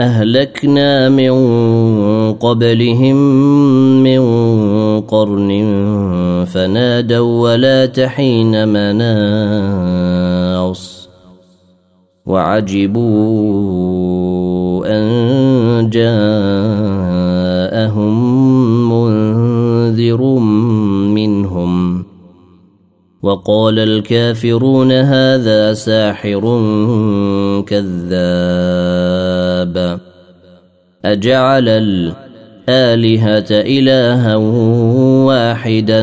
أهلكنا من قبلهم من قرن فنادوا ولا تحين مناص وعجبوا أن جاءهم منذر منهم وقال الكافرون هذا ساحر كذاب. أجعل الآلهة إلها واحدا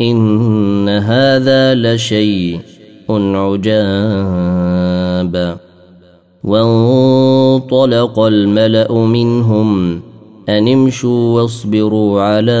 إن هذا لشيء عجاب. وانطلق الملأ منهم أن امشوا واصبروا على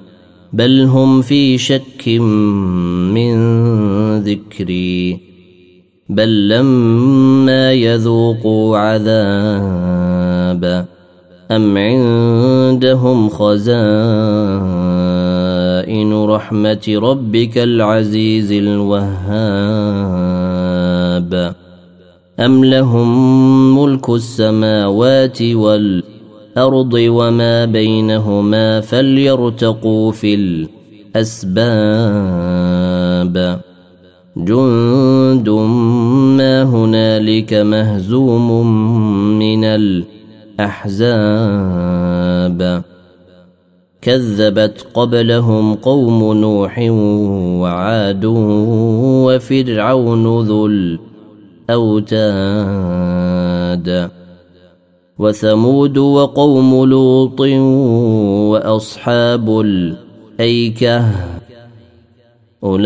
بل هم في شك من ذكري. بل لما يذوقوا عذاب أم عندهم خزائن رحمة ربك العزيز الوهاب؟ أم لهم ملك السماوات والارض وما بينهما فليرتقوا في الأسباب. جند ما هنالك مهزوم من الأحزاب. كذبت قبلهم قوم نوح وعاد وفرعون ذو الأوتاد. وثمود وقوم لوط وأصحاب الأيكة أولئك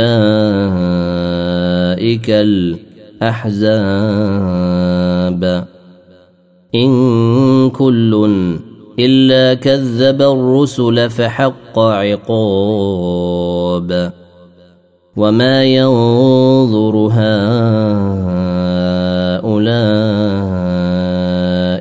الأحزاب. إن كل إلا كذب الرسل فحق عقاب. وما ينظر هؤلاء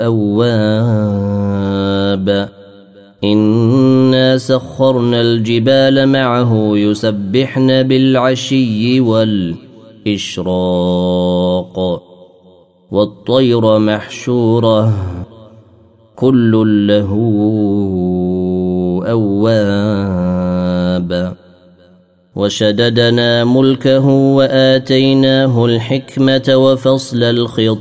أواب. إنا سخرنا الجبال معه يسبحن بالعشي والإشراق. والطير محشورة. كل له أواب. وشددنا ملكه وآتيناه الحكمة وفصل الخطاب.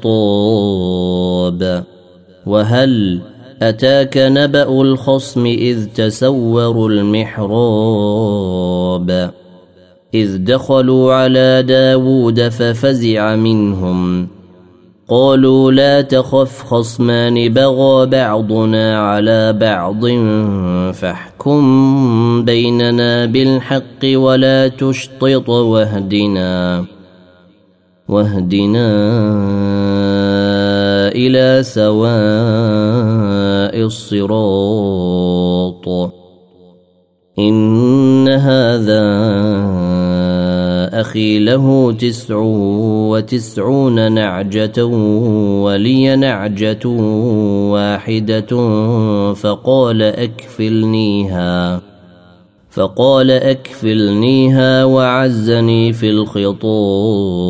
وهل أتاك نبأ الخصم إذ تسوروا المحراب؟ إذ دخلوا على داود ففزع منهم. قالوا لا تخف خصمان بغى بعضنا على بعض فاحكم بيننا بالحق ولا تشطط واهدنا واهدنا إلى سواء الصراط. إن هذا أخي له تسع وتسعون نعجة ولي نعجة واحدة فقال أكفلنيها فقال أكفلنيها وعزني في الخطوب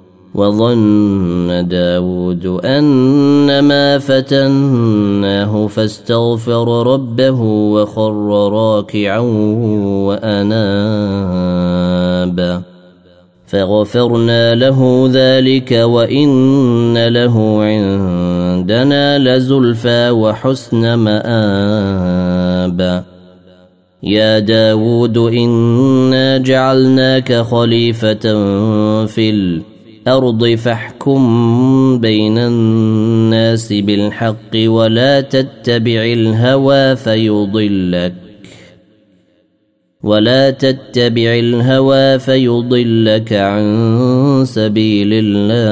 وظن داود أنما فتناه فاستغفر ربه وخر راكعا وأناب. فغفرنا له ذلك وإن له عندنا لزلفى وحسن مآب. يا داود إنا جعلناك خليفة في الأرض الأرض فاحكم بين الناس بالحق ولا تتبع الهوى فيضلك ولا تتبع الهوى فيضلك عن سبيل الله.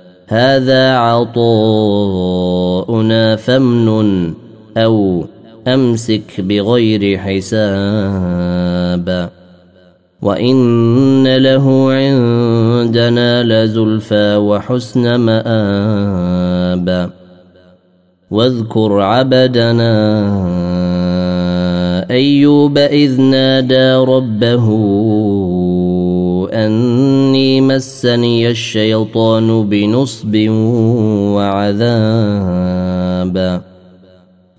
هذا عطاؤنا فامنن أو أمسك بغير حساب. وإن له عندنا لزلفى وحسن مآب. واذكر عبدنا أيوب إذ نادى ربه أني مسني الشيطان بنصب وعذاب.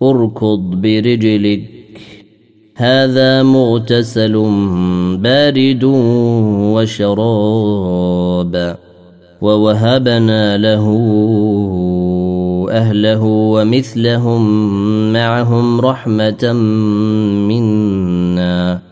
اركض برجلك. هذا مغتسل بارد وشراب. ووهبنا له اهله ومثلهم معهم رحمه منا.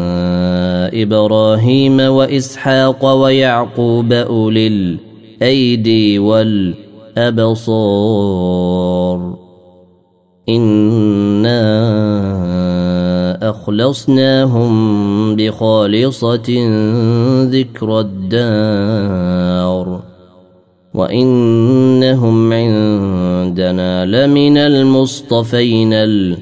إبراهيم وإسحاق ويعقوب أولي الأيدي والأبصار. إنا أخلصناهم بخالصة ذكر الدار. وإنهم عندنا لمن المصطفين الأخيار.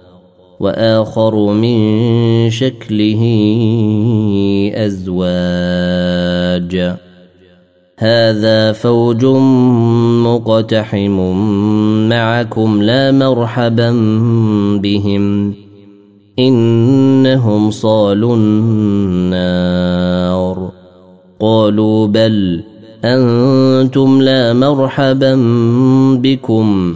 وآخر من شكله أزواج. هذا فوج مقتحم معكم لا مرحبا بهم. إنهم صالوا النار. قالوا بل أنتم لا مرحبا بكم.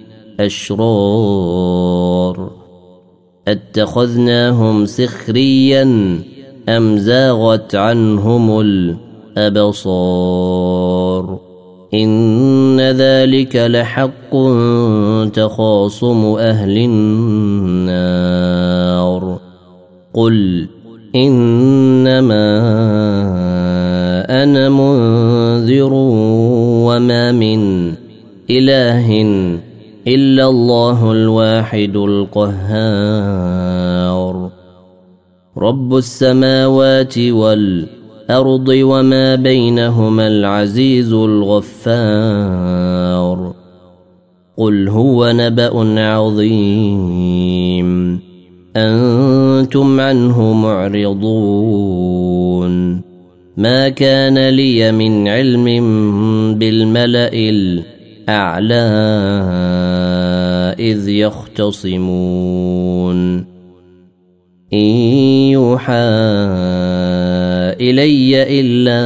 الأشرار أتخذناهم سخريا أم زاغت عنهم الأبصار إن ذلك لحق تخاصم أهل النار قل الله الواحد القهار. رب السماوات والأرض وما بينهما العزيز الغفار. قل هو نبأ عظيم. أنتم عنه معرضون. ما كان لي من علم بالملأ الأعلى إذ يختصمون. إن يوحى إلي إلا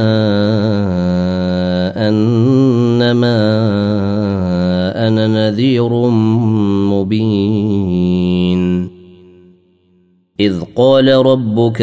أنما أنا نذير مبين. إذ قال ربك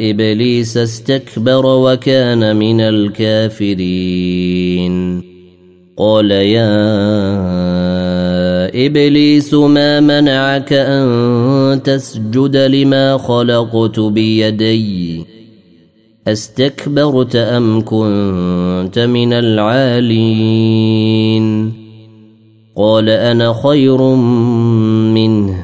إبليس استكبر وكان من الكافرين. قال يا إبليس ما منعك أن تسجد لما خلقت بيدي؟ أستكبرت أم كنت من العالين؟ قال أنا خير منه.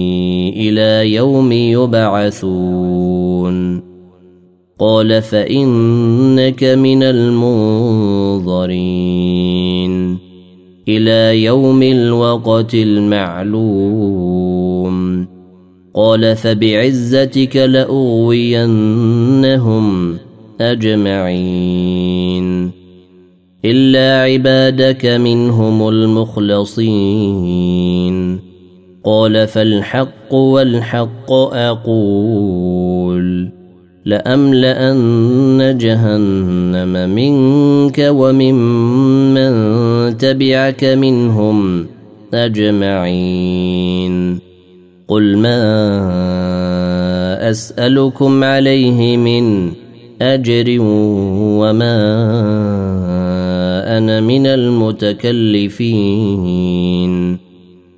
إلى يوم يبعثون. قال فإنك من المنظرين. إلى يوم الوقت المعلوم. قال فبعزتك لأغوينهم أجمعين. إلا عبادك منهم المخلصين. قال فالحق والحق أقول لأملأن جهنم منك وممن تبعك منهم أجمعين قل ما أسألكم عليه من أجر وما أنا من المتكلفين